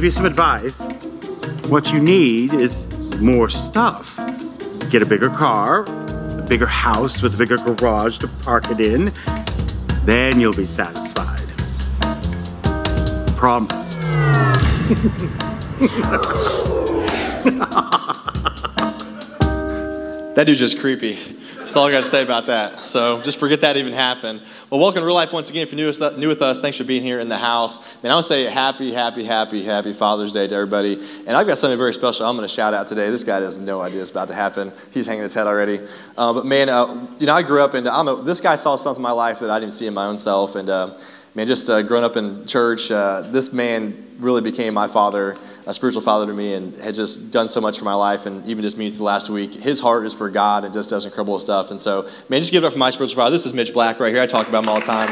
give you some advice? What you need is more stuff. Get a bigger car, a bigger house with a bigger garage to park it in. Then you'll be satisfied. Promise. That dude's just creepy. That's all I got to say about that. So just forget that even happened. Well, welcome to Real Life once again. If you're new with, us, new with us, thanks for being here in the house. And I want to say happy, happy, happy, happy Father's Day to everybody. And I've got something very special I'm going to shout out today. This guy has no idea it's about to happen. He's hanging his head already. Uh, but man, uh, you know, I grew up and I this guy saw something in my life that I didn't see in my own self. And uh, man, just uh, growing up in church, uh, this man really became my father a spiritual father to me and has just done so much for my life and even just me the last week. His heart is for God and just does incredible stuff. And so, man, just give it up for my spiritual father. This is Mitch Black right here. I talk about him all the time.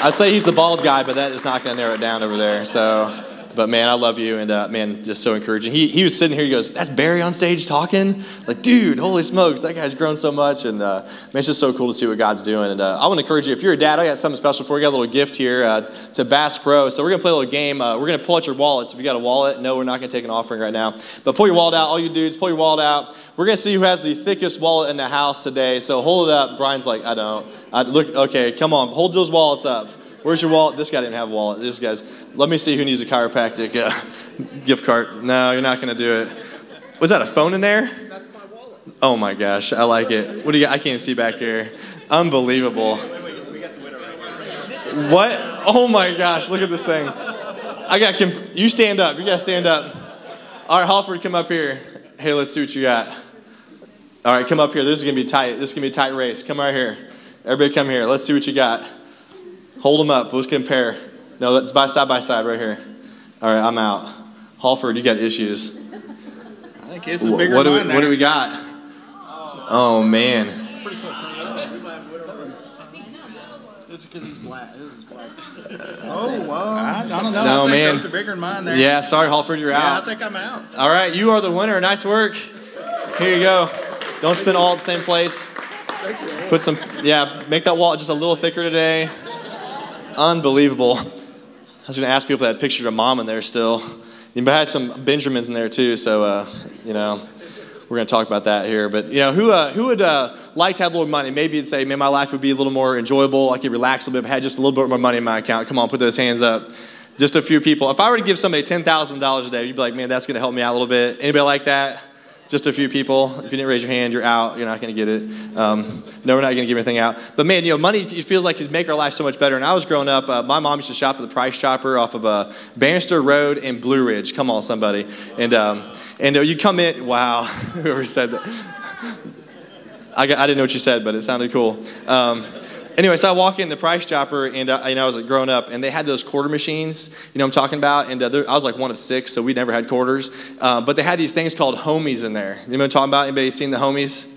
I'd say he's the bald guy, but that is not going to narrow it down over there. So, but man, I love you, and uh, man, just so encouraging. He, he was sitting here, he goes, That's Barry on stage talking? Like, dude, holy smokes, that guy's grown so much. And uh, man, it's just so cool to see what God's doing. And uh, I want to encourage you, if you're a dad, I got something special for you. I got a little gift here uh, to Bass Pro. So we're to play a little game. Uh, we're to pull out your wallets. If you got a wallet, no, we're not to take an offering right now. But pull your wallet out, all you dudes, pull your wallet out. We're to see who has the thickest wallet in the house today. So hold it up. Brian's like, I don't. I, look, okay, come on, hold those wallets up. Where's your wallet? This guy didn't have a wallet. This guy's, let me see who needs a chiropractic uh, gift card. No, you're not going to do it. Was that a phone in there? That's my wallet. Oh my gosh, I like it. What do you got? I can't see back here. Unbelievable. What? Oh my gosh, look at this thing. I got, comp- you stand up. You got to stand up. All right, Halford, come up here. Hey, let's see what you got. All right, come up here. This is going to be tight. This is going to be a tight race. Come right here. Everybody come here. Let's see what you got. Hold them up. Let's compare. No, that's by side by side right here. All right, I'm out. Halford, you got issues. I think his is bigger What do, we, mine what do we got? Oh, man. This is because he's black. This is black. oh, wow. I, I don't know. No, I think man. Those are bigger than mine there. Yeah, sorry, Halford, you're out. Yeah, I think I'm out. All right, you are the winner. Nice work. Here you go. Don't spend all at the same place. Put some, yeah, make that wall just a little thicker today. Unbelievable. I was going to ask people if they had pictures of mom in there still. You had some Benjamins in there too, so, uh, you know, we're going to talk about that here. But, you know, who, uh, who would uh, like to have a little money? Maybe you'd say, man, my life would be a little more enjoyable. I could relax a little bit had just a little bit more money in my account. Come on, put those hands up. Just a few people. If I were to give somebody $10,000 a day, you'd be like, man, that's going to help me out a little bit. Anybody like that? Just a few people. If you didn't raise your hand, you're out. You're not going to get it. Um, no, we're not going to give anything out. But man, you know, money it feels like it make our life so much better. And I was growing up, uh, my mom used to shop at the Price Chopper off of uh, Bannister Road in Blue Ridge. Come on, somebody. And um, and uh, you come in. Wow, whoever said that. I, got, I didn't know what you said, but it sounded cool. Um, anyway, so I walk in the Price Chopper, and uh, you know, I was like, growing up, and they had those quarter machines. You know, I'm talking about, and uh, I was like one of six, so we never had quarters. Uh, but they had these things called homies in there. You know what I'm talking about? Anybody seen the homies?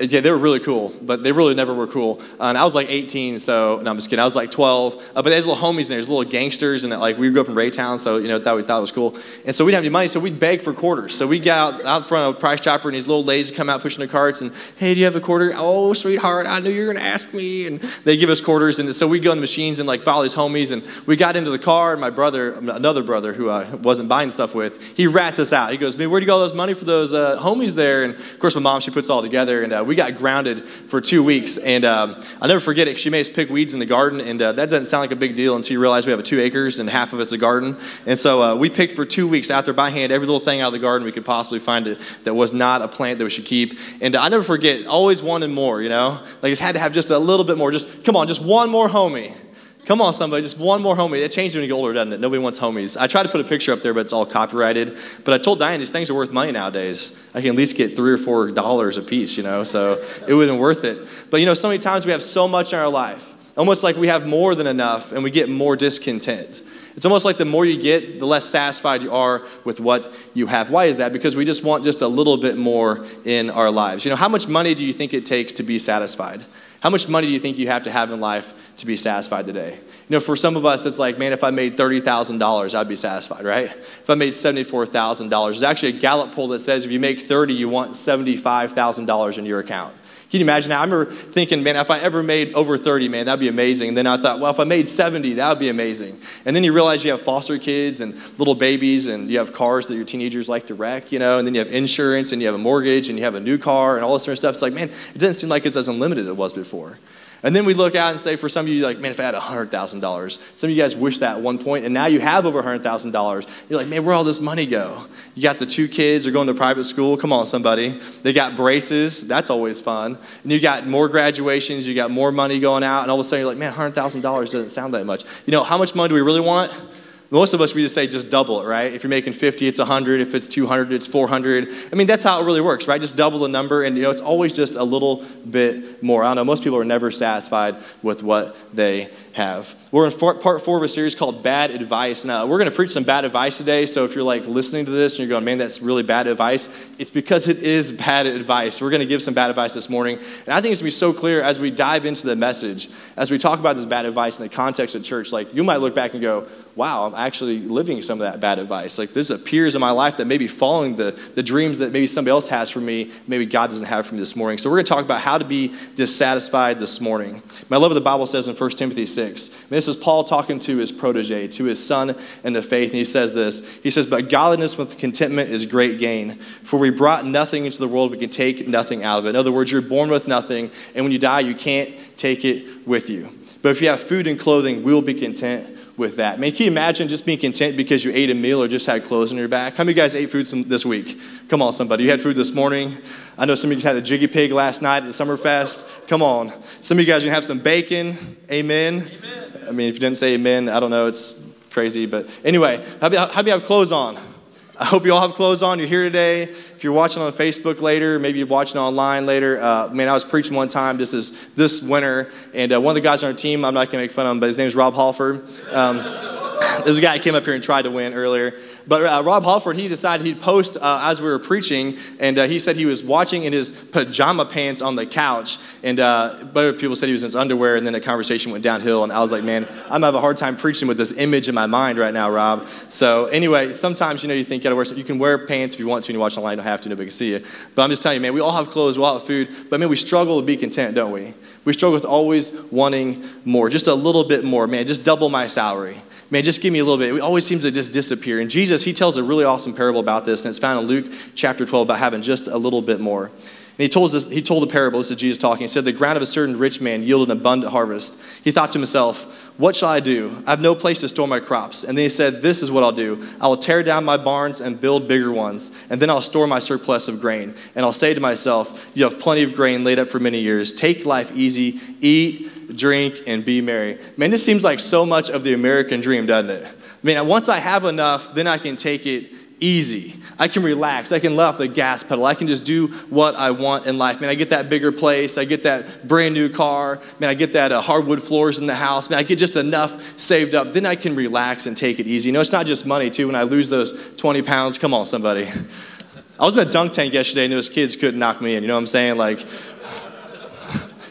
Yeah, they were really cool, but they really never were cool. Uh, and I was like 18, so no, I'm just kidding. I was like 12. Uh, but there's little homies and there, there's little gangsters, and like we grew up in Raytown, so you know thought we thought it was cool. And so we didn't have any money, so we'd beg for quarters. So we got out out front of a Price Chopper, and these little ladies come out pushing the carts, and hey, do you have a quarter? Oh, sweetheart, I knew you were gonna ask me. And they give us quarters, and so we go in the machines and like buy all these homies, and we got into the car, and my brother, another brother who I wasn't buying stuff with, he rats us out. He goes, man, where'd you get all those money for those uh, homies there? And of course, my mom she puts all together, and uh, we got grounded for two weeks. And um, I'll never forget it. She made us pick weeds in the garden, and uh, that doesn't sound like a big deal until you realize we have a two acres and half of it's a garden. And so uh, we picked for two weeks out there by hand every little thing out of the garden we could possibly find it that was not a plant that we should keep. And I never forget, always wanted more, you know? Like it's had to have just a little bit more. Just, come on, just one more homie. Come on, somebody, just one more homie. It changes when you get older, doesn't it? Nobody wants homies. I tried to put a picture up there, but it's all copyrighted. But I told Diane these things are worth money nowadays. I can at least get three or four dollars a piece, you know, so it wasn't worth it. But you know, so many times we have so much in our life, almost like we have more than enough and we get more discontent. It's almost like the more you get, the less satisfied you are with what you have. Why is that? Because we just want just a little bit more in our lives. You know, how much money do you think it takes to be satisfied? How much money do you think you have to have in life to be satisfied today? You know, for some of us, it's like, man, if I made $30,000, I'd be satisfied, right? If I made $74,000, there's actually a Gallup poll that says if you make 30, you want $75,000 in your account. Can you imagine that? I remember thinking, man, if I ever made over 30, man, that'd be amazing. And then I thought, well, if I made 70, that would be amazing. And then you realize you have foster kids and little babies, and you have cars that your teenagers like to wreck, you know, and then you have insurance, and you have a mortgage, and you have a new car, and all this sort of stuff. It's like, man, it doesn't seem like it's as unlimited as it was before. And then we look out and say, for some of you, like, man, if I had $100,000, some of you guys wish that at one point, and now you have over $100,000. You're like, man, where all this money go? You got the two kids, they're going to private school. Come on, somebody. They got braces. That's always fun. And you got more graduations, you got more money going out, and all of a sudden you're like, man, $100,000 doesn't sound that much. You know, how much money do we really want? Most of us, we just say just double it, right? If you're making 50, it's 100. If it's 200, it's 400. I mean, that's how it really works, right? Just double the number, and you know, it's always just a little bit more. I don't know, most people are never satisfied with what they have. We're in part four of a series called Bad Advice. Now, we're going to preach some bad advice today, so if you're like listening to this and you're going, man, that's really bad advice, it's because it is bad advice. We're going to give some bad advice this morning, and I think it's going to be so clear as we dive into the message, as we talk about this bad advice in the context of church, like you might look back and go, wow, I'm actually living some of that bad advice. Like this appears in my life that maybe following the, the dreams that maybe somebody else has for me, maybe God doesn't have for me this morning. So we're going to talk about how to be dissatisfied this morning. My love of the Bible says in 1 Timothy 6, this is Paul talking to his protege, to his son in the faith, and he says this. He says, But godliness with contentment is great gain, for we brought nothing into the world, we can take nothing out of it. In other words, you're born with nothing, and when you die, you can't take it with you. But if you have food and clothing, we'll be content with that. Man, can you imagine just being content because you ate a meal or just had clothes on your back? How many of you guys ate food some, this week? Come on, somebody. You had food this morning. I know some of you had a jiggy pig last night at the Summerfest. Come on. Some of you guys are going to have some bacon. Amen. amen. I mean, if you didn't say amen, I don't know. It's crazy. But anyway, how do you have clothes on? I hope you all have clothes on. You're here today. If you're watching on Facebook later, maybe you're watching online later. Uh, man, I was preaching one time. This is this winter, and uh, one of the guys on our team. I'm not to make fun of him, but his name is Rob Halford. Um, a guy came up here and tried to win earlier. But uh, Rob Halford, he decided he'd post uh, as we were preaching, and uh, he said he was watching in his pajama pants on the couch. And uh, other people said he was in his underwear, and then the conversation went downhill. And I was like, man, I'm having a hard time preaching with this image in my mind right now, Rob. So anyway, sometimes you know you think you gotta wear. You can wear pants if you want to, and you watch online. You don't have to, nobody can see you. But I'm just telling you, man, we all have clothes, we all have food, but man, we struggle to be content, don't we? We struggle with always wanting more, just a little bit more. Man, just double my salary man, just give me a little bit. It always seems to just disappear. And Jesus, he tells a really awesome parable about this, and it's found in Luke chapter 12 about having just a little bit more. And he told, us, he told the parable, this is Jesus talking. He said, The ground of a certain rich man yielded an abundant harvest. He thought to himself, What shall I do? I have no place to store my crops. And then he said, This is what I'll do. I will tear down my barns and build bigger ones, and then I'll store my surplus of grain. And I'll say to myself, You have plenty of grain laid up for many years. Take life easy, eat, drink, and be merry. Man, this seems like so much of the American dream, doesn't it? I mean, once I have enough, then I can take it easy. I can relax. I can let off the gas pedal. I can just do what I want in life. Man, I get that bigger place. I get that brand new car. Man, I get that uh, hardwood floors in the house. Man, I get just enough saved up. Then I can relax and take it easy. You know, it's not just money, too. When I lose those 20 pounds, come on, somebody. I was in a dunk tank yesterday and those kids couldn't knock me in. You know what I'm saying? Like,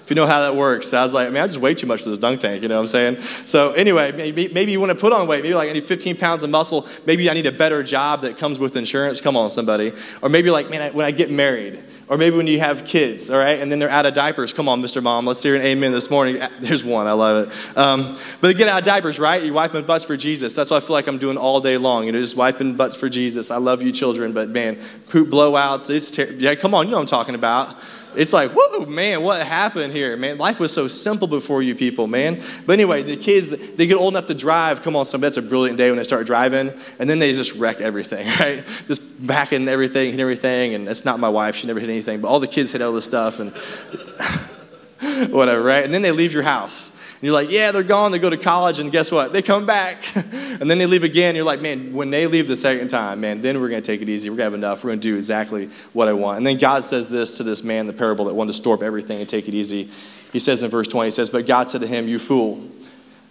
if you know how that works. I was like, I mean, I just weigh too much for this dunk tank, you know what I'm saying? So anyway, maybe, maybe you want to put on weight. Maybe like I need 15 pounds of muscle. Maybe I need a better job that comes with insurance. Come on, somebody. Or maybe like, man, I, when I get married, or maybe when you have kids, all right, and then they're out of diapers. Come on, Mr. Mom, let's hear an amen this morning. There's one, I love it. Um, but they get out of diapers, right? You're wiping butts for Jesus. That's what I feel like I'm doing all day long. You know, just wiping butts for Jesus. I love you, children, but man, poop blowouts. It's ter- yeah. Come on, you know what I'm talking about. It's like, whoa, man, what happened here? Man, life was so simple before you people, man. But anyway, the kids, they get old enough to drive. Come on, some that's a brilliant day when they start driving. And then they just wreck everything, right? Just backing everything, hitting everything. And that's not my wife. She never hit anything. But all the kids hit all this stuff and whatever, right? And then they leave your house. And you're like, yeah, they're gone. They go to college, and guess what? They come back. and then they leave again. You're like, man, when they leave the second time, man, then we're going to take it easy. We're going to have enough. We're going to do exactly what I want. And then God says this to this man, the parable that wanted to store up everything and take it easy. He says in verse 20, he says, But God said to him, You fool,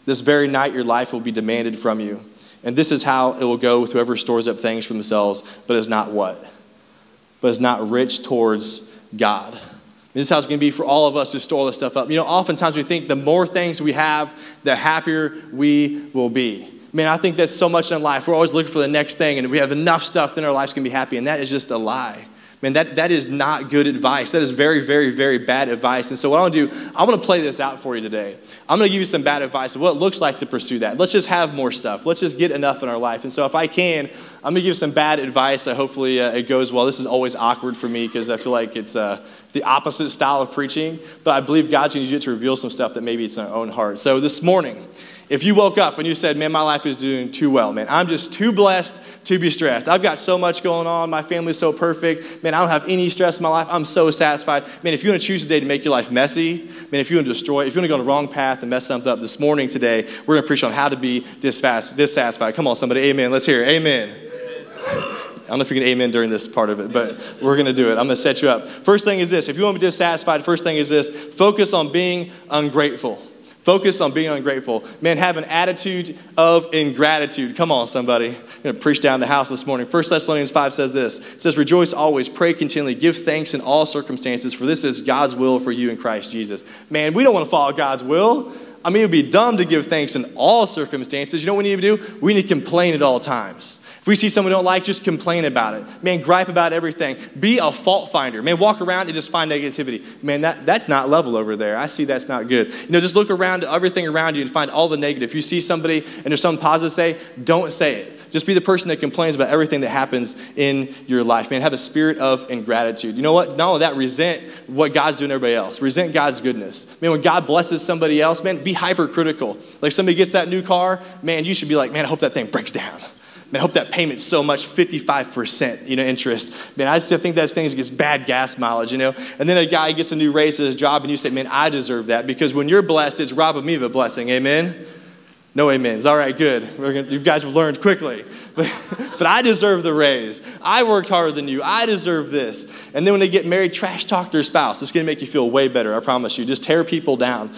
this very night your life will be demanded from you. And this is how it will go with whoever stores up things for themselves, but is not what? But is not rich towards God. This is how it's going to be for all of us who store this stuff up. You know, oftentimes we think the more things we have, the happier we will be. Man, I think that's so much in life. We're always looking for the next thing, and if we have enough stuff, then our life's going to be happy. And that is just a lie. Man, that, that is not good advice. That is very, very, very bad advice. And so, what I want to do, I want to play this out for you today. I'm going to give you some bad advice of what it looks like to pursue that. Let's just have more stuff. Let's just get enough in our life. And so, if I can, I'm to give some bad advice. Uh, hopefully, uh, it goes well. This is always awkward for me because I feel like it's uh, the opposite style of preaching. But I believe God's to use it to reveal some stuff that maybe it's in our own heart. So, this morning, if you woke up and you said, Man, my life is doing too well, man, I'm just too blessed to be stressed. I've got so much going on. My family's so perfect. Man, I don't have any stress in my life. I'm so satisfied. Man, if you want to choose today to make your life messy, man, if you want to destroy, if you want to go on the wrong path and mess something up this morning, today, we're to preach on how to be dissatisfied. Come on, somebody, amen. Let's hear it. Amen. I don't know if you can amen during this part of it, but we're going to do it. I'm going to set you up. First thing is this if you want to be dissatisfied, first thing is this focus on being ungrateful. Focus on being ungrateful. Man, have an attitude of ingratitude. Come on, somebody. I'm going to preach down the house this morning. 1 Thessalonians 5 says this. It says, Rejoice always, pray continually, give thanks in all circumstances, for this is God's will for you in Christ Jesus. Man, we don't want to follow God's will. I mean, it would be dumb to give thanks in all circumstances. You know what we need to do? We need to complain at all times. If we see someone we don't like, just complain about it. Man, gripe about everything. Be a fault finder. Man, walk around and just find negativity. Man, that, that's not level over there. I see that's not good. You know, just look around everything around you and find all the negative. If you see somebody and there's something positive say, don't say it. Just be the person that complains about everything that happens in your life. Man, have a spirit of ingratitude. You know what? Not only that, resent what God's doing to everybody else. Resent God's goodness. Man, when God blesses somebody else, man, be hypercritical. Like somebody gets that new car, man, you should be like, man, I hope that thing breaks down. Man, I hope that payment's so much, 55%, you know, interest. Man, I still think that thing gets bad gas mileage, you know. And then a guy gets a new raise at his job and you say, man, I deserve that because when you're blessed, it's robbing me of a blessing. Amen? No amens. All right, good. Gonna, you guys have learned quickly. But, but I deserve the raise. I worked harder than you. I deserve this. And then when they get married, trash talk their spouse. It's going to make you feel way better, I promise you. Just tear people down.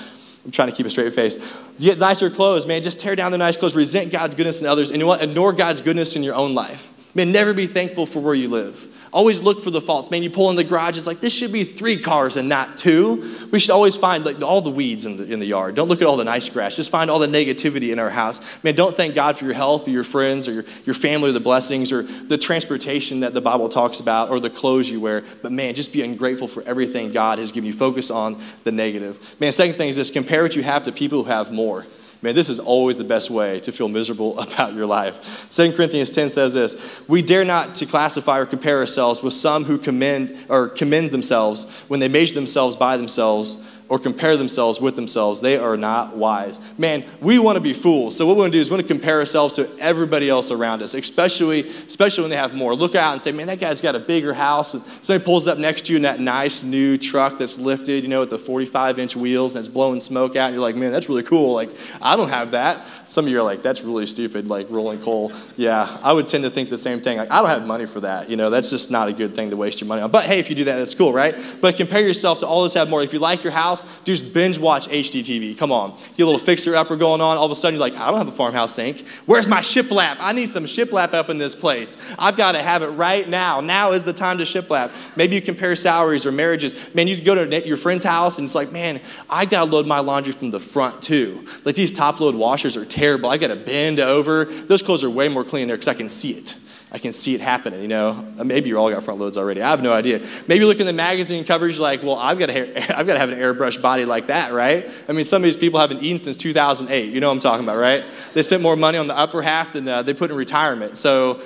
I'm trying to keep a straight face. Get nicer clothes, man. Just tear down the nice clothes. Resent God's goodness in others. And you know what? Ignore God's goodness in your own life. Man, never be thankful for where you live. Always look for the faults. Man, you pull in the garage, it's like, this should be three cars and not two. We should always find like all the weeds in the, in the yard. Don't look at all the nice grass. Just find all the negativity in our house. Man, don't thank God for your health or your friends or your, your family or the blessings or the transportation that the Bible talks about or the clothes you wear. But man, just be ungrateful for everything God has given you. Focus on the negative. Man, second thing is this compare what you have to people who have more. Man, this is always the best way to feel miserable about your life. 2 Corinthians 10 says this We dare not to classify or compare ourselves with some who commend or commend themselves when they measure themselves by themselves or compare themselves with themselves. They are not wise. Man, we want to be fools. So what we want to do is we want to compare ourselves to everybody else around us, especially, especially when they have more. Look out and say, man, that guy's got a bigger house. And somebody pulls up next to you in that nice new truck that's lifted, you know, with the 45 inch wheels and it's blowing smoke out. And you're like, man, that's really cool. Like, I don't have that. Some of you are like, that's really stupid, like rolling coal. Yeah, I would tend to think the same thing. Like, I don't have money for that. You know, that's just not a good thing to waste your money on. But hey, if you do that, that's cool, right? But compare yourself to all this have more. If you like your house, just binge watch HGTV. Come on. Get a little fixer upper going on. All of a sudden, you're like, I don't have a farmhouse sink. Where's my shiplap? I need some shiplap up in this place. I've got to have it right now. Now is the time to shiplap. Maybe you compare salaries or marriages. Man, you go to your friend's house and it's like, man, I got to load my laundry from the front too. Like these top load washers are terrible. I got to bend over. Those clothes are way more clean there because I can see it. I can see it happening, you know. Maybe you all got front loads already. I have no idea. Maybe look in the magazine coverage like, well, I've got, to, I've got to have an airbrush body like that, right? I mean, some of these people haven't eaten since 2008. You know what I'm talking about, right? They spent more money on the upper half than uh, they put in retirement. So,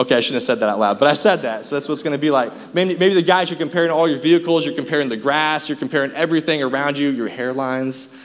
okay, I shouldn't have said that out loud, but I said that. So that's what it's going to be like. Maybe, maybe the guys, you're comparing all your vehicles, you're comparing the grass, you're comparing everything around you, your hairlines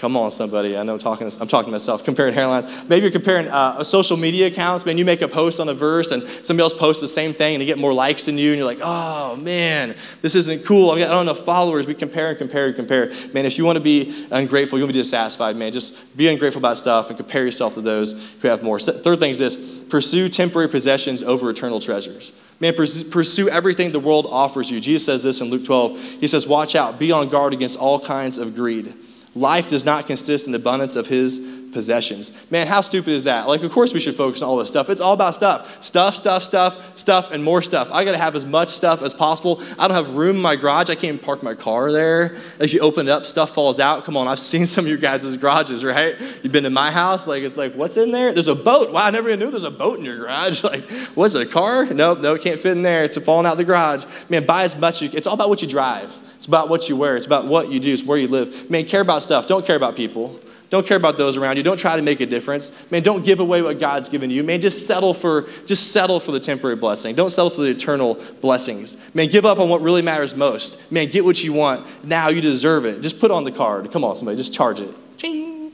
Come on, somebody. I know I'm talking, to, I'm talking to myself. Comparing hairlines. Maybe you're comparing uh, social media accounts. Man, you make a post on a verse and somebody else posts the same thing and they get more likes than you. And you're like, oh, man, this isn't cool. I don't have followers. We compare and compare and compare. Man, if you want to be ungrateful, you want to be dissatisfied, man, just be ungrateful about stuff and compare yourself to those who have more. Third thing is this pursue temporary possessions over eternal treasures. Man, pursue everything the world offers you. Jesus says this in Luke 12. He says, Watch out, be on guard against all kinds of greed. Life does not consist in the abundance of his possessions. Man, how stupid is that? Like, of course we should focus on all this stuff. It's all about stuff. Stuff, stuff, stuff, stuff, and more stuff. I gotta have as much stuff as possible. I don't have room in my garage. I can't even park my car there. As you open it up, stuff falls out. Come on, I've seen some of your guys' garages, right? You've been to my house, like it's like, what's in there? There's a boat. Wow, I never even knew there's a boat in your garage. Like, what's it, a car? Nope, no, it can't fit in there. It's falling out the garage. Man, buy as much. It's all about what you drive. It's about what you wear. It's about what you do. It's where you live. Man, care about stuff. Don't care about people. Don't care about those around you. Don't try to make a difference. Man, don't give away what God's given you. Man, just settle for just settle for the temporary blessing. Don't settle for the eternal blessings. Man, give up on what really matters most. Man, get what you want. Now you deserve it. Just put on the card. Come on, somebody, just charge it. Ching.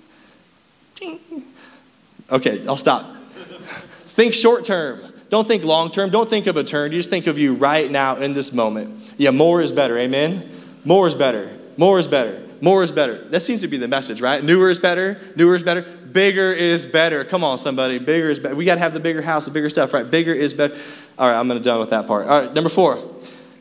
Ching. Okay, I'll stop. think short term. Don't think long term. Don't think of eternity. Just think of you right now in this moment. Yeah, more is better. Amen. More is better. More is better. More is better. That seems to be the message, right? Newer is better. Newer is better. Bigger is better. Come on, somebody. Bigger is better. We got to have the bigger house, the bigger stuff, right? Bigger is better. All right, I'm going to done with that part. All right, number four.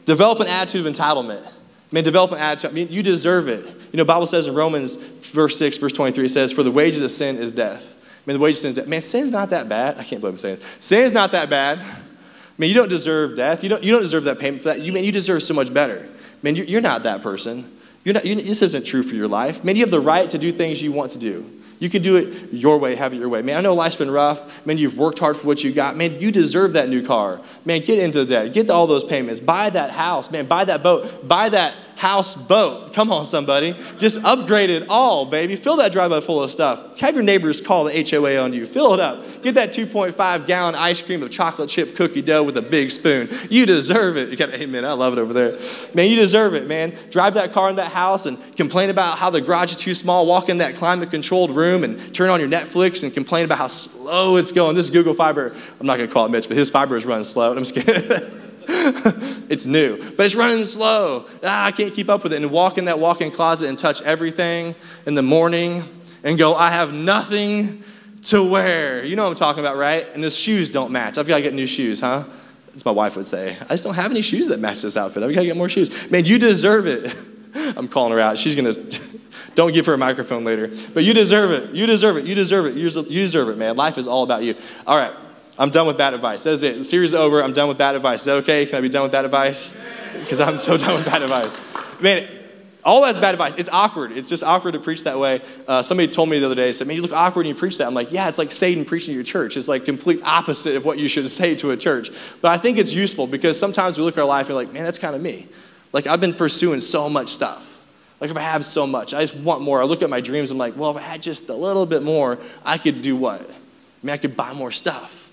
Develop an attitude of entitlement. I mean, develop an attitude. I mean, you deserve it. You know, Bible says in Romans, verse 6, verse 23, it says, For the wages of sin is death. I mean, the wages of sin is death. Man, sin's not that bad. I can't believe I'm saying it. Sin's not that bad. I mean, you don't deserve death. You don't, you don't deserve that payment for that. You, mean you deserve so much better. Man, you're, you're not that person. You're not, you, this isn't true for your life. Man, you have the right to do things you want to do. You can do it your way, have it your way. Man, I know life's been rough. Man, you've worked hard for what you got. Man, you deserve that new car. Man, get into debt. Get all those payments. Buy that house. Man, buy that boat. Buy that house boat. Come on, somebody. Just upgrade it all, baby. Fill that driveway full of stuff. Have your neighbors call the HOA on you. Fill it up. Get that 2.5 gallon ice cream of chocolate chip cookie dough with a big spoon. You deserve it. You got, amen. I love it over there. Man, you deserve it, man. Drive that car in that house and complain about how the garage is too small. Walk in that climate controlled room and turn on your Netflix and complain about how slow it's going. This is Google Fiber. I'm not going to call it Mitch, but his fiber is running slow. I'm just kidding. it's new, but it's running slow. Ah, I can't keep up with it. And walk in that walk in closet and touch everything in the morning and go, I have nothing to wear. You know what I'm talking about, right? And the shoes don't match. I've got to get new shoes, huh? That's my wife would say. I just don't have any shoes that match this outfit. I've got to get more shoes. Man, you deserve it. I'm calling her out. She's going to, don't give her a microphone later. But you deserve it. You deserve it. You deserve it. You deserve it, man. Life is all about you. All right. I'm done with bad advice. That's it. The series is over. I'm done with bad advice. Is that okay? Can I be done with bad advice? Because I'm so done with bad advice. Man, all that's bad advice. It's awkward. It's just awkward to preach that way. Uh, somebody told me the other day, said, man, you look awkward when you preach that. I'm like, yeah, it's like Satan preaching to your church. It's like complete opposite of what you should say to a church. But I think it's useful because sometimes we look at our life and like, man, that's kind of me. Like I've been pursuing so much stuff. Like if I have so much, I just want more. I look at my dreams, I'm like, well, if I had just a little bit more, I could do what? I mean, I could buy more stuff.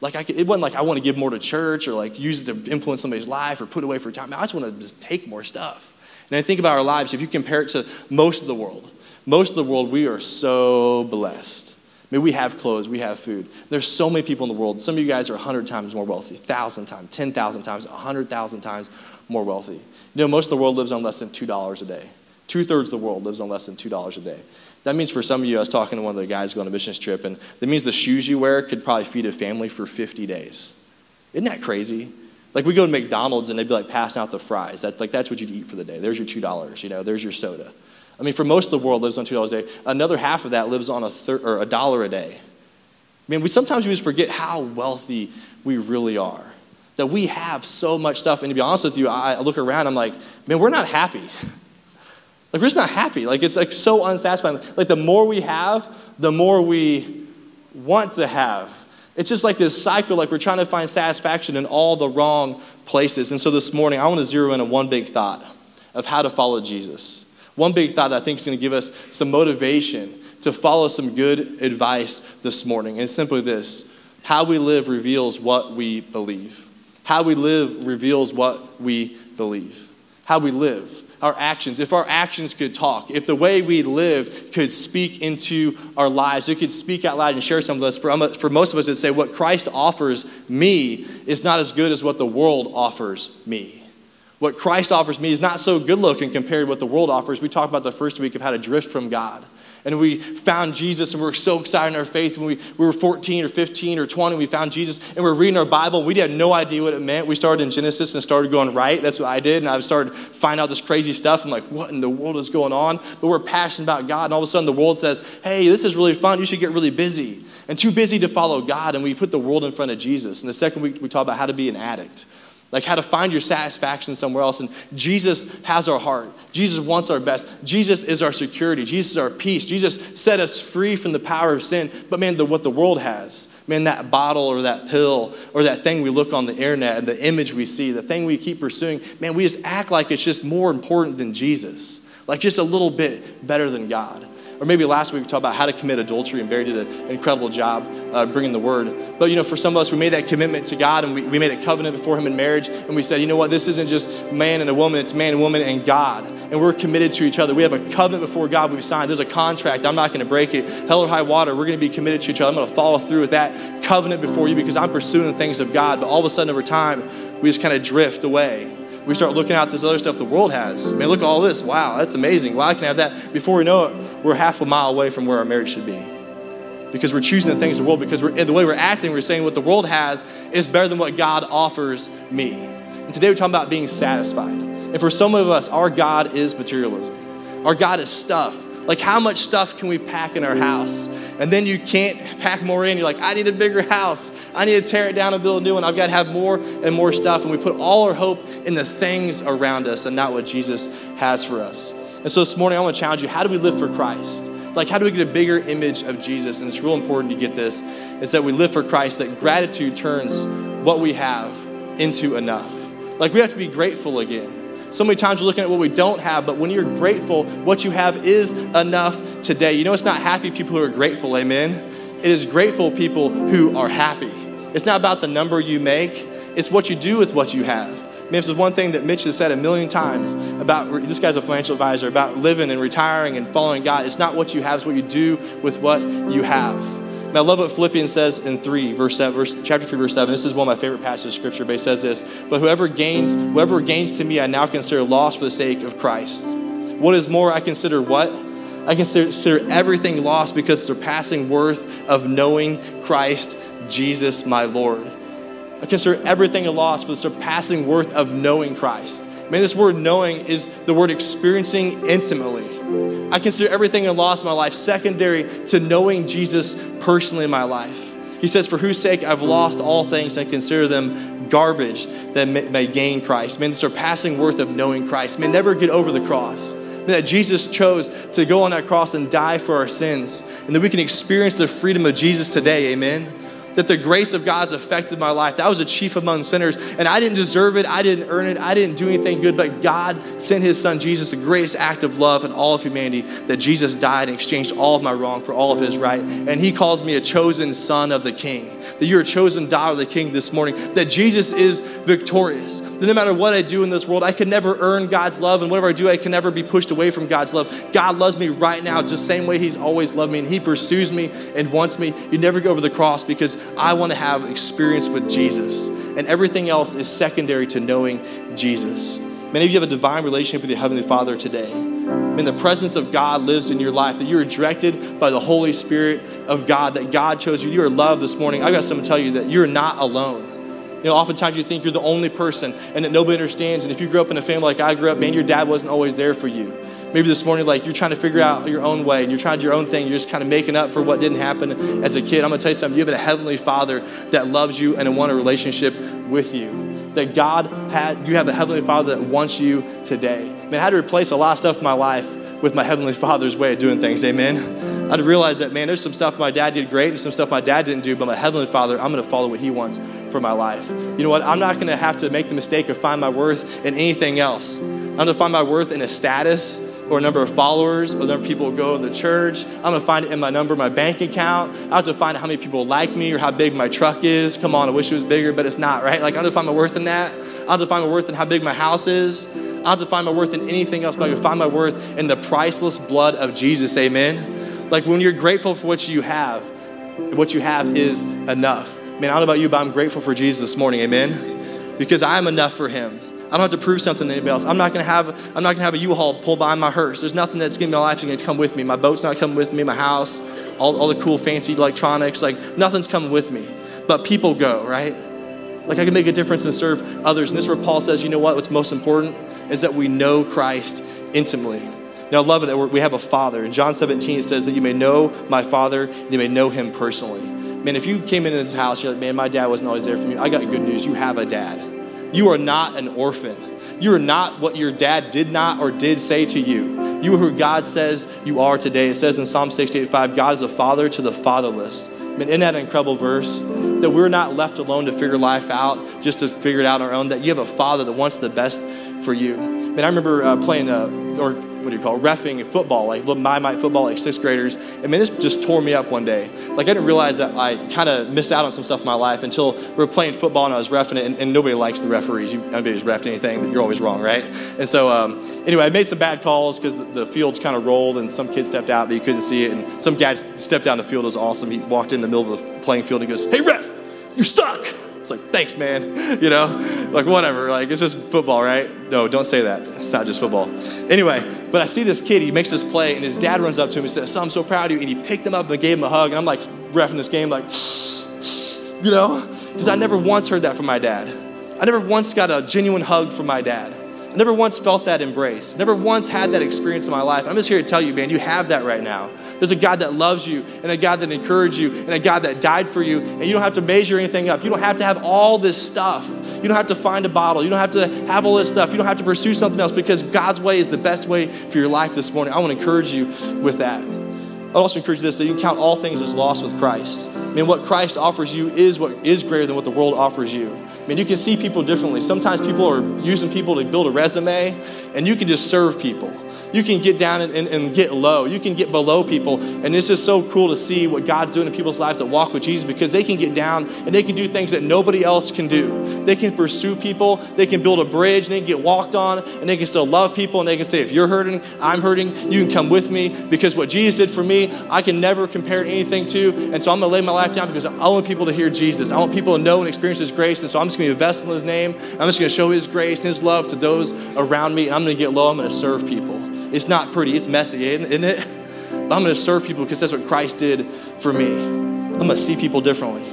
Like I could, it wasn't like I want to give more to church or like use it to influence somebody's life or put away for time. I just want to just take more stuff. And I think about our lives, if you compare it to most of the world, most of the world, we are so blessed. I mean, we have clothes, we have food. There's so many people in the world. Some of you guys are 100 times more wealthy, 1,000 times, 10,000 times, 100,000 times more wealthy. You know, most of the world lives on less than $2 a day. Two thirds of the world lives on less than $2 a day. That means for some of you, I was talking to one of the guys going on a missions trip, and that means the shoes you wear could probably feed a family for 50 days. Isn't that crazy? Like we go to McDonald's and they'd be like passing out the fries. That, like that's what you'd eat for the day. There's your two dollars. You know, there's your soda. I mean, for most of the world lives on two dollars a day. Another half of that lives on a thir- or a dollar a day. I mean, we sometimes we just forget how wealthy we really are. That we have so much stuff. And to be honest with you, I look around. I'm like, man, we're not happy. Like, we're just not happy. Like, it's like so unsatisfying. Like, the more we have, the more we want to have. It's just like this cycle, like we're trying to find satisfaction in all the wrong places. And so this morning, I want to zero in on one big thought of how to follow Jesus. One big thought I think is going to give us some motivation to follow some good advice this morning. And it's simply this how we live reveals what we believe. How we live reveals what we believe. How we live our actions, if our actions could talk, if the way we lived could speak into our lives, it could speak out loud and share some of us. For, for most of us, it'd say, What Christ offers me is not as good as what the world offers me. What Christ offers me is not so good looking compared to what the world offers. We talked about the first week of how to drift from God. And we found Jesus and we were so excited in our faith when we, we were 14 or 15 or 20. We found Jesus and we are reading our Bible. We had no idea what it meant. We started in Genesis and started going right. That's what I did. And I started finding out this crazy stuff. I'm like, what in the world is going on? But we're passionate about God. And all of a sudden the world says, hey, this is really fun. You should get really busy. And too busy to follow God. And we put the world in front of Jesus. And the second week we talk about how to be an addict like how to find your satisfaction somewhere else. And Jesus has our heart. Jesus wants our best. Jesus is our security. Jesus is our peace. Jesus set us free from the power of sin. But man, the, what the world has, man, that bottle or that pill or that thing we look on the internet, the image we see, the thing we keep pursuing, man, we just act like it's just more important than Jesus, like just a little bit better than God. Or maybe last week we talked about how to commit adultery, and Barry did an incredible job uh, bringing the word. But you know, for some of us, we made that commitment to God, and we, we made a covenant before Him in marriage, and we said, you know what, this isn't just man and a woman, it's man and woman and God. And we're committed to each other. We have a covenant before God we've signed. There's a contract. I'm not going to break it. Hell or high water, we're going to be committed to each other. I'm going to follow through with that covenant before you because I'm pursuing the things of God. But all of a sudden, over time, we just kind of drift away we start looking at this other stuff the world has. I mean, look at all this. Wow, that's amazing. Wow, I can have that. Before we know it, we're half a mile away from where our marriage should be. Because we're choosing the things of the world, because the way we're acting, we're saying what the world has is better than what God offers me. And today we're talking about being satisfied. And for some of us, our God is materialism. Our God is stuff. Like, how much stuff can we pack in our house? And then you can't pack more in. You're like, I need a bigger house. I need to tear it down and build a new one. I've got to have more and more stuff. And we put all our hope in the things around us and not what Jesus has for us. And so this morning, I want to challenge you how do we live for Christ? Like, how do we get a bigger image of Jesus? And it's real important to get this is that we live for Christ, that gratitude turns what we have into enough. Like, we have to be grateful again. So many times we're looking at what we don't have, but when you're grateful, what you have is enough today. You know, it's not happy people who are grateful, amen? It is grateful people who are happy. It's not about the number you make, it's what you do with what you have. This is one thing that Mitch has said a million times about this guy's a financial advisor about living and retiring and following God. It's not what you have, it's what you do with what you have. Now, I love what Philippians says in 3, verse 7, verse, chapter 3, verse 7. This is one of my favorite passages of scripture, but it says this But whoever gains, whoever gains to me, I now consider loss for the sake of Christ. What is more, I consider what? I consider everything lost because surpassing worth of knowing Christ Jesus my Lord. I consider everything a loss for the surpassing worth of knowing Christ. Man, this word knowing is the word experiencing intimately. I consider everything I lost in my life secondary to knowing Jesus personally in my life. He says, For whose sake I've lost all things and consider them garbage that may, may gain Christ. Man, the surpassing worth of knowing Christ. May never get over the cross. Man, that Jesus chose to go on that cross and die for our sins, and that we can experience the freedom of Jesus today. Amen that the grace of God's affected my life. That was a chief among sinners, and I didn't deserve it. I didn't earn it. I didn't do anything good, but God sent his son Jesus, the greatest act of love in all of humanity, that Jesus died and exchanged all of my wrong for all of his right. And he calls me a chosen son of the king, that you're a chosen daughter of the king this morning, that Jesus is victorious. That no matter what I do in this world, I can never earn God's love, and whatever I do, I can never be pushed away from God's love. God loves me right now, just the same way he's always loved me, and he pursues me and wants me. You never go over the cross because I want to have experience with Jesus. And everything else is secondary to knowing Jesus. Many of you have a divine relationship with your Heavenly Father today. And the presence of God lives in your life, that you are directed by the Holy Spirit of God, that God chose you. You are loved this morning. I've got something to tell you that you're not alone. You know, oftentimes you think you're the only person and that nobody understands. And if you grew up in a family like I grew up, man, your dad wasn't always there for you. Maybe this morning, like you're trying to figure out your own way and you're trying to do your own thing. You're just kind of making up for what didn't happen as a kid. I'm going to tell you something. You have a heavenly Father that loves you and wants a relationship with you. That God had, you have a heavenly Father that wants you today. Man, I had to replace a lot of stuff in my life with my heavenly Father's way of doing things. Amen. I had to realize that, man, there's some stuff my dad did great and some stuff my dad didn't do, but my heavenly Father, I'm going to follow what he wants for my life. You know what? I'm not going to have to make the mistake of find my worth in anything else. I'm going to find my worth in a status or a number of followers or the number of people who go to the church. I'm gonna find it in my number, my bank account. I have to find out how many people like me or how big my truck is. Come on, I wish it was bigger, but it's not, right? Like I have to find my worth in that. I have to find my worth in how big my house is. I have to find my worth in anything else, but I can find my worth in the priceless blood of Jesus. Amen. Like when you're grateful for what you have, what you have is enough. Man, I don't know about you, but I'm grateful for Jesus this morning. Amen. Because I'm enough for him. I don't have to prove something to anybody else. I'm not gonna have I'm not gonna have a U-Haul pull behind my hearse. There's nothing that's in my life gonna come with me. My boat's not coming with me, my house, all, all the cool fancy electronics, like nothing's coming with me. But people go, right? Like I can make a difference and serve others. And this is where Paul says, you know what, what's most important is that we know Christ intimately. Now, love it that we have a father. In John 17, it says that you may know my father, and you may know him personally. Man, if you came into this house, you're like, man, my dad wasn't always there for me. I got good news. You have a dad. You are not an orphan. You are not what your dad did not or did say to you. You are who God says you are today. It says in Psalm 68 5, God is a father to the fatherless. Man, isn't that incredible verse? That we're not left alone to figure life out, just to figure it out on our own. That you have a father that wants the best for you. Man, I remember uh, playing, uh, or what do you call it, refing football, like little my might football, like sixth graders. I mean, this just tore me up one day. Like I didn't realize that I kind of missed out on some stuff in my life until we were playing football and I was refing it, and, and nobody likes the referees. You, nobody's refed anything, you're always wrong, right? And so um, anyway, I made some bad calls because the, the field kind of rolled and some kid stepped out, but you couldn't see it. And some guy stepped down the field. It was awesome. He walked in the middle of the playing field and goes, "Hey ref, you suck." It's like, thanks, man. You know, like whatever. Like it's just football, right? No, don't say that. It's not just football. Anyway, but I see this kid. He makes this play, and his dad runs up to him and says, "Son, I'm so proud of you." And he picked him up and gave him a hug. And I'm like, refing this game, like, you know, because I never once heard that from my dad. I never once got a genuine hug from my dad. I never once felt that embrace. Never once had that experience in my life. I'm just here to tell you, man, you have that right now. There's a God that loves you, and a God that encouraged you, and a God that died for you, and you don't have to measure anything up. You don't have to have all this stuff. You don't have to find a bottle. You don't have to have all this stuff. You don't have to pursue something else because God's way is the best way for your life this morning. I want to encourage you with that. I also encourage this that you can count all things as lost with Christ. I mean, what Christ offers you is what is greater than what the world offers you. I mean, you can see people differently. Sometimes people are using people to build a resume, and you can just serve people. You can get down and, and, and, get low. You can get below people. And it's just so cool to see what God's doing in people's lives that walk with Jesus because they can get down and they can do things that nobody else can do. They can pursue people, they can build a bridge, and they can get walked on, and they can still love people, and they can say, if you're hurting, I'm hurting, you can come with me because what Jesus did for me, I can never compare anything to. And so I'm going to lay my life down because I want people to hear Jesus. I want people to know and experience His grace. And so I'm just going to invest in His name. I'm just going to show His grace and His love to those around me, and I'm going to get low. I'm going to serve people. It's not pretty, it's messy, isn't it? But I'm to serve people because that's what Christ did for me. I'm to see people differently.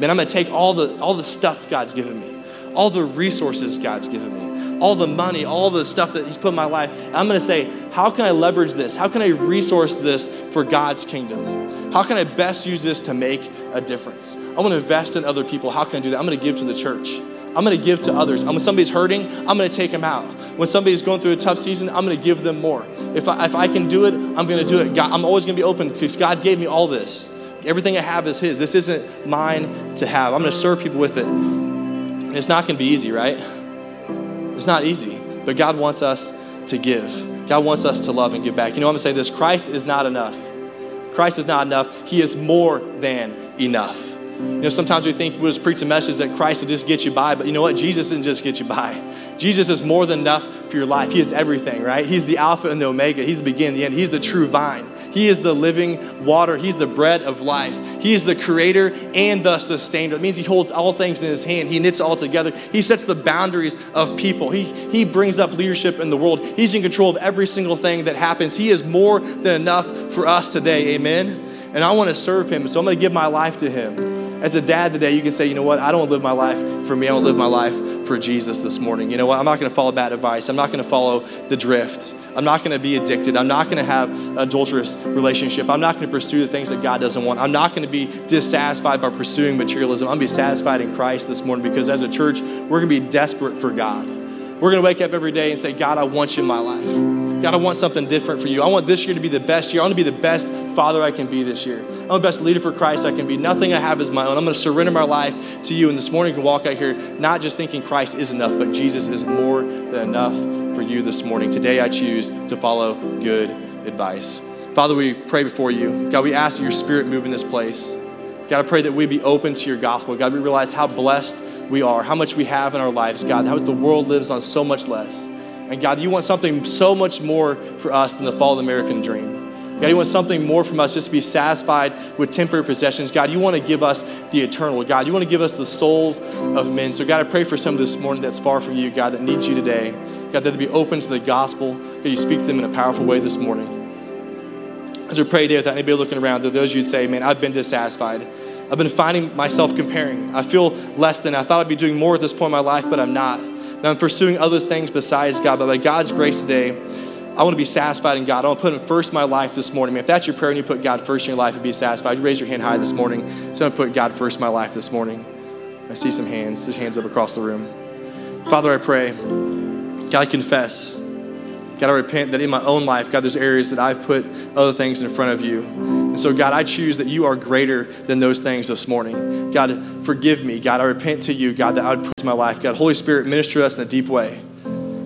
Man, I'm to take all the, all the stuff God's given me, all the resources God's given me, all the money, all the stuff that He's put in my life. I'm to say, how can I leverage this? How can I resource this for God's kingdom? How can I best use this to make a difference? I want to invest in other people. How can I do that? I'm to give to the church. I'm to give to others. I'm when somebody's hurting, I'm to take them out. When somebody's going through a tough season, I'm going to give them more. If I, if I can do it, I'm going to do it. God, I'm always going to be open because God gave me all this. Everything I have is His. This isn't mine to have. I'm going to serve people with it. It's not going to be easy, right? It's not easy. But God wants us to give. God wants us to love and give back. You know, I'm going to say this Christ is not enough. Christ is not enough. He is more than enough. You know, sometimes we think we'll just preach a message that Christ will just get you by, but you know what? Jesus didn't just get you by. Jesus is more than enough for your life. He is everything, right? He's the Alpha and the Omega. He's the beginning, the end. He's the true vine. He is the living water. He's the bread of life. He is the creator and the sustainer. It means he holds all things in his hand. He knits all together. He sets the boundaries of people. He, he brings up leadership in the world. He's in control of every single thing that happens. He is more than enough for us today. Amen. And I want to serve him. So I'm going to give my life to him as a dad today, you can say, you know what? I don't live my life for me. I don't live my life for Jesus this morning. You know what? I'm not going to follow bad advice. I'm not going to follow the drift. I'm not going to be addicted. I'm not going to have adulterous relationship. I'm not going to pursue the things that God doesn't want. I'm not going to be dissatisfied by pursuing materialism. I'm going to be satisfied in Christ this morning because as a church, we're going to be desperate for God. We're going to wake up every day and say, God, I want you in my life. God, I want something different for you. I want this year to be the best year. I want to be the best father I can be this year. I'm the best leader for Christ I can be. Nothing I have is my own. I'm going to surrender my life to you. And this morning, you can walk out here not just thinking Christ is enough, but Jesus is more than enough for you this morning. Today, I choose to follow good advice. Father, we pray before you. God, we ask that your spirit move in this place. God, I pray that we be open to your gospel. God, we realize how blessed we are, how much we have in our lives. God, how the world lives on so much less. And God, you want something so much more for us than the fallen American dream. God, you want something more from us just to be satisfied with temporary possessions. God, you want to give us the eternal. God, you want to give us the souls of men. So, God, I pray for some this morning that's far from you, God, that needs you today. God, that they be open to the gospel. God, you speak to them in a powerful way this morning. As we pray today without anybody looking around, there those you'd say, man, I've been dissatisfied. I've been finding myself comparing. I feel less than. I thought I'd be doing more at this point in my life, but I'm not. Now I'm pursuing other things besides God. But by God's grace today, I want to be satisfied in God. I want to put Him first in my life this morning. If that's your prayer and you put God first in your life and be satisfied, raise your hand high this morning. So I'm going to put God first in my life this morning. I see some hands. There's hands up across the room. Father, I pray. God, I confess. God, I repent that in my own life, God, there's areas that I've put other things in front of you. And so, God, I choose that you are greater than those things this morning. God, forgive me. God, I repent to you, God, that I would put in my life. God, Holy Spirit, minister to us in a deep way.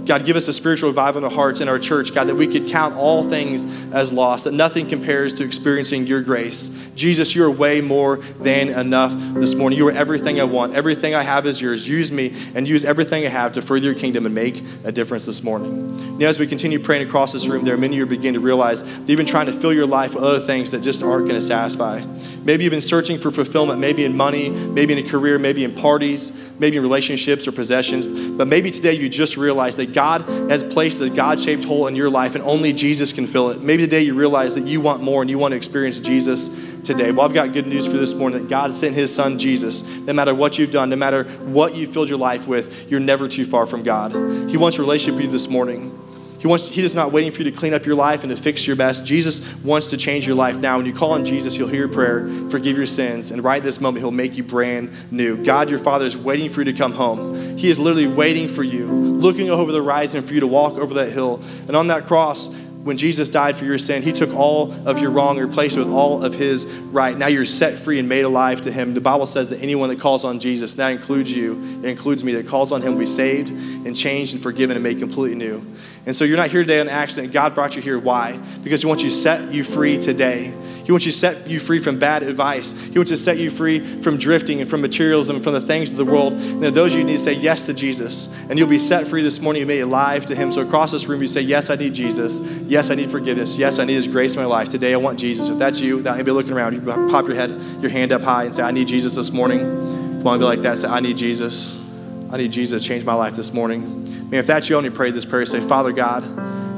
God, give us a spiritual revival in our hearts in our church, God, that we could count all things as lost, that nothing compares to experiencing your grace. Jesus, you are way more than enough this morning. You are everything I want. Everything I have is yours. Use me and use everything I have to further your kingdom and make a difference this morning. Now, as we continue praying across this room, there are many of you begin to realize that you've been trying to fill your life with other things that just aren't going to satisfy. Maybe you've been searching for fulfillment, maybe in money, maybe in a career, maybe in parties, maybe in relationships or possessions. But maybe today you just realize that God has placed a God shaped hole in your life and only Jesus can fill it. Maybe today you realize that you want more and you want to experience Jesus today. Well, I've got good news for this morning that God sent his son Jesus. No matter what you've done, no matter what you filled your life with, you're never too far from God. He wants a relationship with you this morning. He wants he is not waiting for you to clean up your life and to fix your mess. Jesus wants to change your life now. When you call on Jesus, he'll hear your prayer, forgive your sins, and right this moment he'll make you brand new. God your Father is waiting for you to come home. He is literally waiting for you, looking over the horizon for you to walk over that hill. And on that cross, when Jesus died for your sin, he took all of your wrong replaced it with all of his right. Now you're set free and made alive to him. The Bible says that anyone that calls on Jesus, that includes you, it includes me, that calls on him will be saved and changed and forgiven and made completely new. And so you're not here today on accident. God brought you here. Why? Because He wants you to set you free today. He wants you to set you free from bad advice. He wants to set you free from drifting and from materialism and from the things of the world. And those of you need to say yes to Jesus. And you'll be set free this morning. You made alive to Him. So across this room, you say, Yes, I need Jesus. Yes, I need forgiveness. Yes, I need His grace in my life. Today, I want Jesus. If that's you, that anybody looking around, you pop your head, your hand up high and say, I need Jesus this morning. Come on, be like that. Say, I need Jesus. I need Jesus to change my life this morning. Man, if that's you, only pray this prayer. Say, Father God,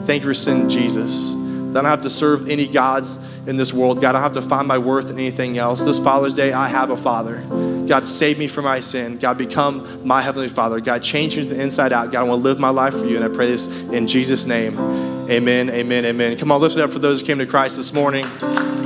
thank you for sending Jesus. I don't have to serve any gods in this world. God, I don't have to find my worth in anything else. This Father's Day, I have a Father. God, save me from my sin. God, become my Heavenly Father. God, change me from the inside out. God, I want to live my life for you. And I pray this in Jesus' name. Amen, amen, amen. Come on, lift it up for those who came to Christ this morning.